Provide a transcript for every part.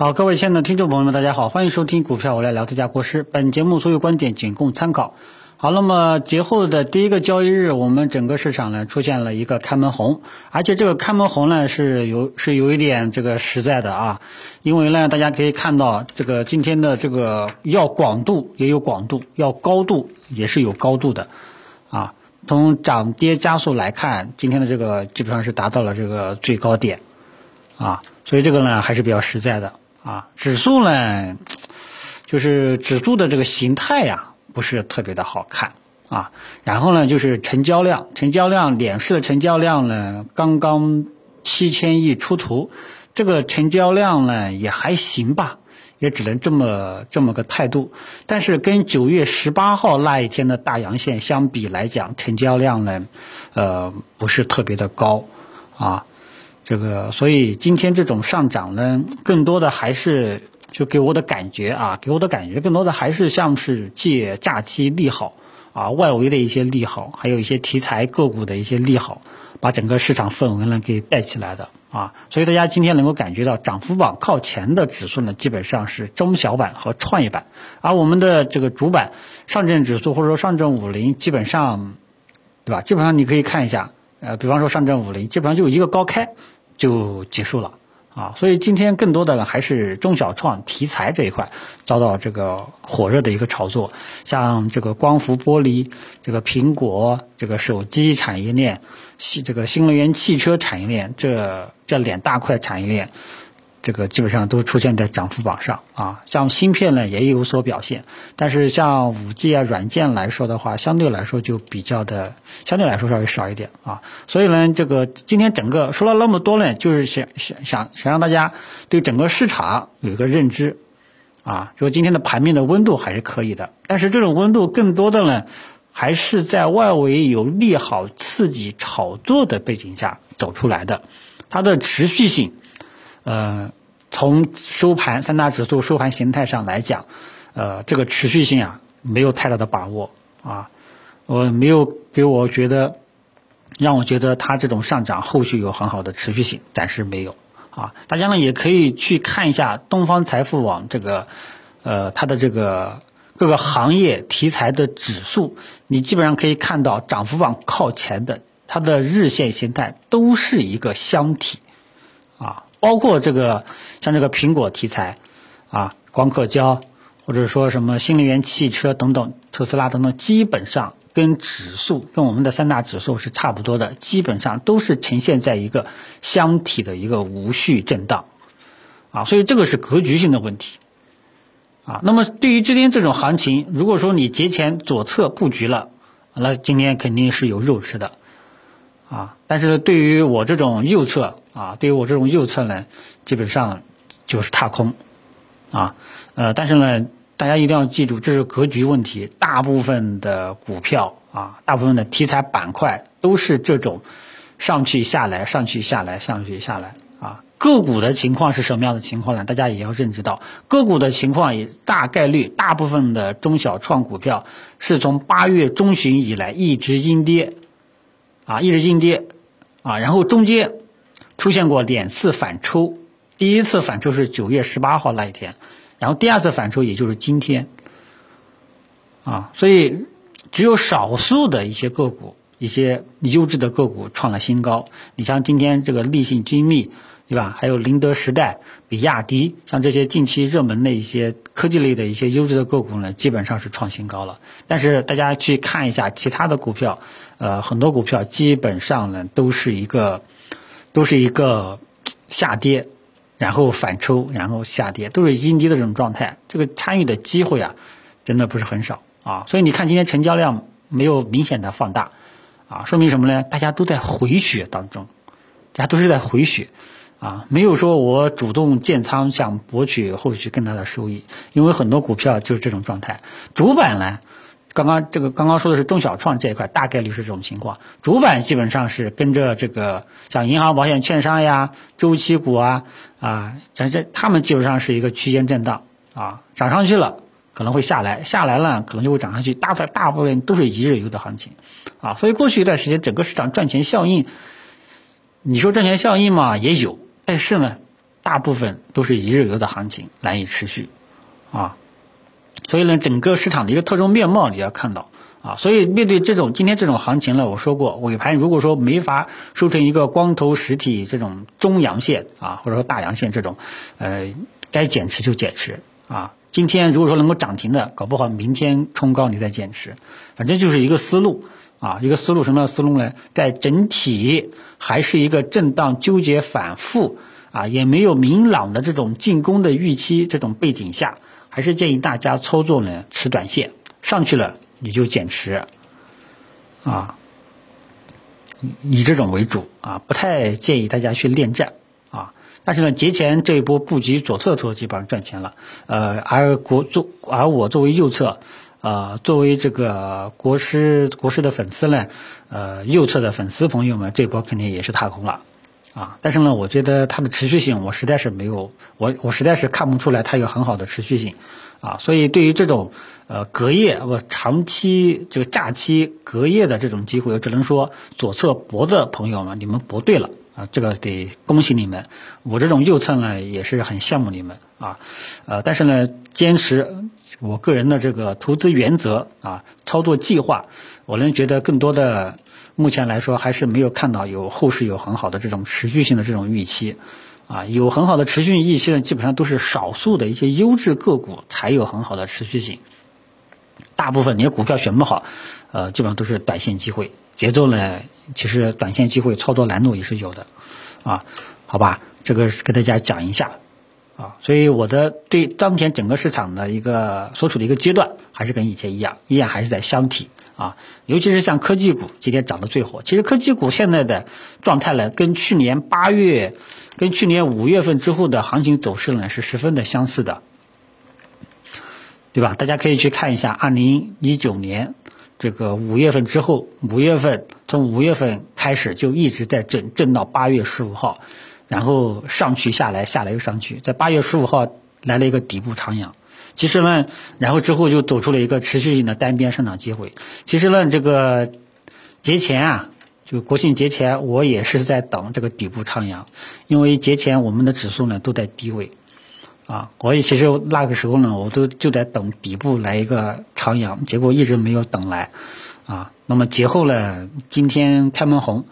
好，各位亲爱的听众朋友们，大家好，欢迎收听股票我来聊，这家国师。本节目所有观点仅供参考。好，那么节后的第一个交易日，我们整个市场呢出现了一个开门红，而且这个开门红呢是有是有一点这个实在的啊，因为呢大家可以看到这个今天的这个要广度也有广度，要高度也是有高度的啊。从涨跌加速来看，今天的这个基本上是达到了这个最高点啊，所以这个呢还是比较实在的。啊，指数呢，就是指数的这个形态呀，不是特别的好看啊。然后呢，就是成交量，成交量，脸市的成交量呢，刚刚七千亿出头，这个成交量呢也还行吧，也只能这么这么个态度。但是跟九月十八号那一天的大阳线相比来讲，成交量呢，呃，不是特别的高啊。这个，所以今天这种上涨呢，更多的还是就给我的感觉啊，给我的感觉更多的还是像是借假期利好啊，外围的一些利好，还有一些题材个股的一些利好，把整个市场氛围呢给带起来的啊。所以大家今天能够感觉到涨幅榜靠前的指数呢，基本上是中小板和创业板，而我们的这个主板上证指数或者说上证五零，基本上，对吧？基本上你可以看一下，呃，比方说上证五零，基本上就一个高开。就结束了啊，所以今天更多的还是中小创题材这一块遭到这个火热的一个炒作，像这个光伏玻璃、这个苹果、这个手机产业链、新这个新能源汽车产业链这这两大块产业链。这个基本上都出现在涨幅榜上啊，像芯片呢也有所表现，但是像五 G 啊软件来说的话，相对来说就比较的相对来说稍微少一点啊。所以呢，这个今天整个说了那么多呢，就是想想想想让大家对整个市场有一个认知啊，就今天的盘面的温度还是可以的，但是这种温度更多的呢，还是在外围有利好刺激炒作的背景下走出来的，它的持续性。呃，从收盘三大指数收盘形态上来讲，呃，这个持续性啊没有太大的把握啊，我没有给我觉得让我觉得它这种上涨后续有很好的持续性，暂时没有啊。大家呢也可以去看一下东方财富网这个呃它的这个各个行业题材的指数，你基本上可以看到涨幅榜靠前的它的日线形态都是一个箱体啊。包括这个像这个苹果题材，啊，光刻胶，或者说什么新能源汽车等等，特斯拉等等，基本上跟指数跟我们的三大指数是差不多的，基本上都是呈现在一个箱体的一个无序震荡，啊，所以这个是格局性的问题，啊，那么对于今天这种行情，如果说你节前左侧布局了，那今天肯定是有肉吃的。啊，但是对于我这种右侧啊，对于我这种右侧呢，基本上就是踏空，啊，呃，但是呢，大家一定要记住，这是格局问题。大部分的股票啊，大部分的题材板块都是这种上去下来、上去下来、上去下来啊。个股的情况是什么样的情况呢？大家也要认知到，个股的情况也大概率，大部分的中小创股票是从八月中旬以来一直阴跌。啊，一直阴跌，啊，然后中间出现过两次反抽，第一次反抽是九月十八号那一天，然后第二次反抽也就是今天，啊，所以只有少数的一些个股，一些优质的个股创了新高。你像今天这个立信精密，对吧？还有宁德时代、比亚迪，像这些近期热门的一些科技类的一些优质的个股呢，基本上是创新高了。但是大家去看一下其他的股票，呃，很多股票基本上呢都是一个，都是一个下跌，然后反抽，然后下跌，都是阴跌的这种状态。这个参与的机会啊，真的不是很少啊。所以你看今天成交量没有明显的放大，啊，说明什么呢？大家都在回血当中，大家都是在回血。啊，没有说我主动建仓想博取后续更大的收益，因为很多股票就是这种状态。主板呢，刚刚这个刚刚说的是中小创这一块，大概率是这种情况。主板基本上是跟着这个像银行、保险、券商呀、周期股啊啊，这这他们基本上是一个区间震荡啊，涨上去了可能会下来，下来了可能就会涨上去，大的大部分都是一日游的行情啊。所以过去一段时间整个市场赚钱效应，你说赚钱效应嘛也有。但是呢，大部分都是一日游的行情，难以持续，啊，所以呢，整个市场的一个特征面貌你要看到。啊，所以面对这种今天这种行情呢，我说过尾盘如果说没法收成一个光头实体这种中阳线啊，或者说大阳线这种，呃，该减持就减持啊。今天如果说能够涨停的，搞不好明天冲高你再减持，反正就是一个思路啊，一个思路什么样的思路呢？在整体还是一个震荡纠结反复啊，也没有明朗的这种进攻的预期这种背景下，还是建议大家操作呢持短线上去了。你就减持，啊，以这种为主啊，不太建议大家去恋战啊。但是呢，节前这一波布局左侧头基本上赚钱了，呃，而国作而我作为右侧，呃，作为这个国师国师的粉丝呢，呃，右侧的粉丝朋友们，这波肯定也是踏空了啊。但是呢，我觉得它的持续性，我实在是没有，我我实在是看不出来它有很好的持续性啊。所以对于这种。呃，隔夜不长期这个假期隔夜的这种机会，只能说左侧博的朋友们，你们博对了啊，这个得恭喜你们。我这种右侧呢，也是很羡慕你们啊。呃，但是呢，坚持我个人的这个投资原则啊，操作计划，我能觉得更多的目前来说还是没有看到有后市有很好的这种持续性的这种预期啊，有很好的持续预期呢，基本上都是少数的一些优质个股才有很好的持续性。大部分你的股票选不好，呃，基本上都是短线机会。节奏呢，其实短线机会操作难度也是有的，啊，好吧，这个跟大家讲一下，啊，所以我的对当前整个市场的一个所处的一个阶段，还是跟以前一样，依然还是在箱体啊，尤其是像科技股今天涨得最火。其实科技股现在的状态呢，跟去年八月、跟去年五月份之后的行情走势呢，是十分的相似的。对吧？大家可以去看一下，二零一九年这个五月份之后，五月份从五月份开始就一直在震，震到八月十五号，然后上去下来，下来又上去，在八月十五号来了一个底部长阳。其实呢，然后之后就走出了一个持续性的单边上涨机会。其实呢，这个节前啊，就国庆节前，我也是在等这个底部长阳，因为节前我们的指数呢都在低位。啊，我也其实那个时候呢，我都就在等底部来一个长阳，结果一直没有等来，啊，那么节后呢，今天开门红，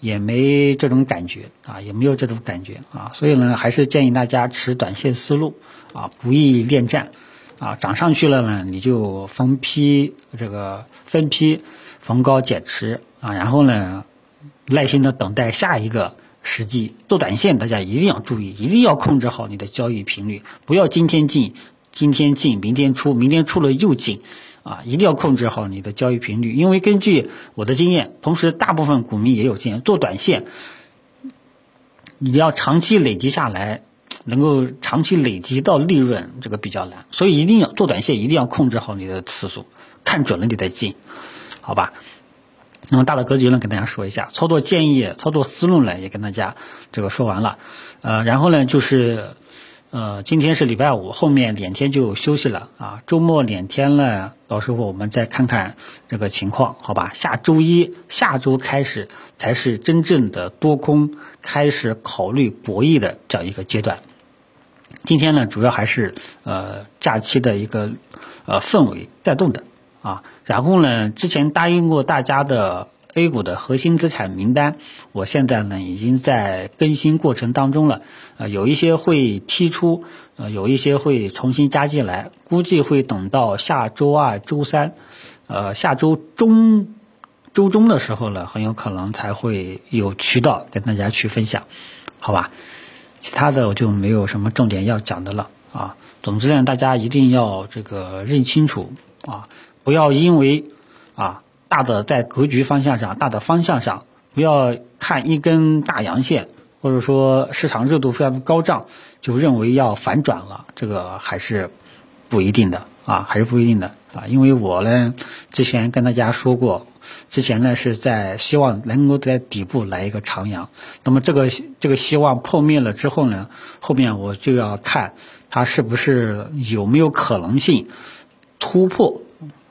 也没这种感觉啊，也没有这种感觉啊，所以呢，还是建议大家持短线思路啊，不宜恋战，啊，涨上去了呢，你就分批这个分批逢高减持啊，然后呢，耐心的等待下一个。时机做短线，大家一定要注意，一定要控制好你的交易频率，不要今天进，今天进，明天出，明天出了又进，啊，一定要控制好你的交易频率。因为根据我的经验，同时大部分股民也有经验，做短线，你要长期累积下来，能够长期累积到利润，这个比较难，所以一定要做短线，一定要控制好你的次数，看准了你再进，好吧？那么大的格局呢，跟大家说一下，操作建议、操作思路呢，也跟大家这个说完了。呃，然后呢，就是呃，今天是礼拜五，后面两天就休息了啊。周末两天呢，到时候我们再看看这个情况，好吧？下周一、下周开始才是真正的多空开始考虑博弈的这样一个阶段。今天呢，主要还是呃假期的一个呃氛围带动的。啊，然后呢，之前答应过大家的 A 股的核心资产名单，我现在呢已经在更新过程当中了，呃，有一些会剔出，呃，有一些会重新加进来，估计会等到下周二、周三，呃，下周中、周中的时候呢，很有可能才会有渠道跟大家去分享，好吧？其他的我就没有什么重点要讲的了啊。总之呢，大家一定要这个认清楚啊。不要因为啊大的在格局方向上，大的方向上，不要看一根大阳线，或者说市场热度非常高涨，就认为要反转了，这个还是不一定的啊，还是不一定的啊。因为我呢之前跟大家说过，之前呢是在希望能够在底部来一个长阳，那么这个这个希望破灭了之后呢，后面我就要看它是不是有没有可能性突破。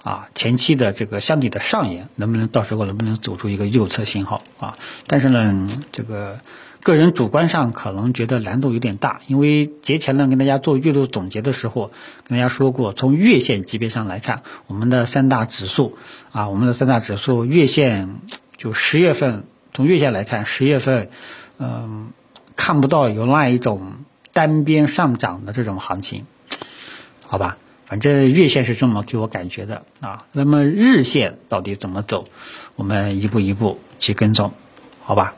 啊，前期的这个箱体的上沿能不能到时候能不能走出一个右侧信号啊？但是呢，这个个人主观上可能觉得难度有点大，因为节前呢跟大家做月度总结的时候，跟大家说过，从月线级别上来看，我们的三大指数啊，我们的三大指数月线就十月份从月线来看，十月份嗯看不到有那一种单边上涨的这种行情，好吧，反正月线是这么给我感觉的啊。那么日线到底怎么走，我们一步一步去跟踪，好吧。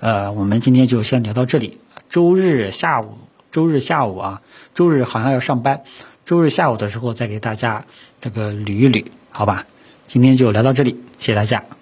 呃，我们今天就先聊到这里。周日下午，周日下午啊，周日好像要上班，周日下午的时候再给大家这个捋一捋，好吧？今天就聊到这里，谢谢大家。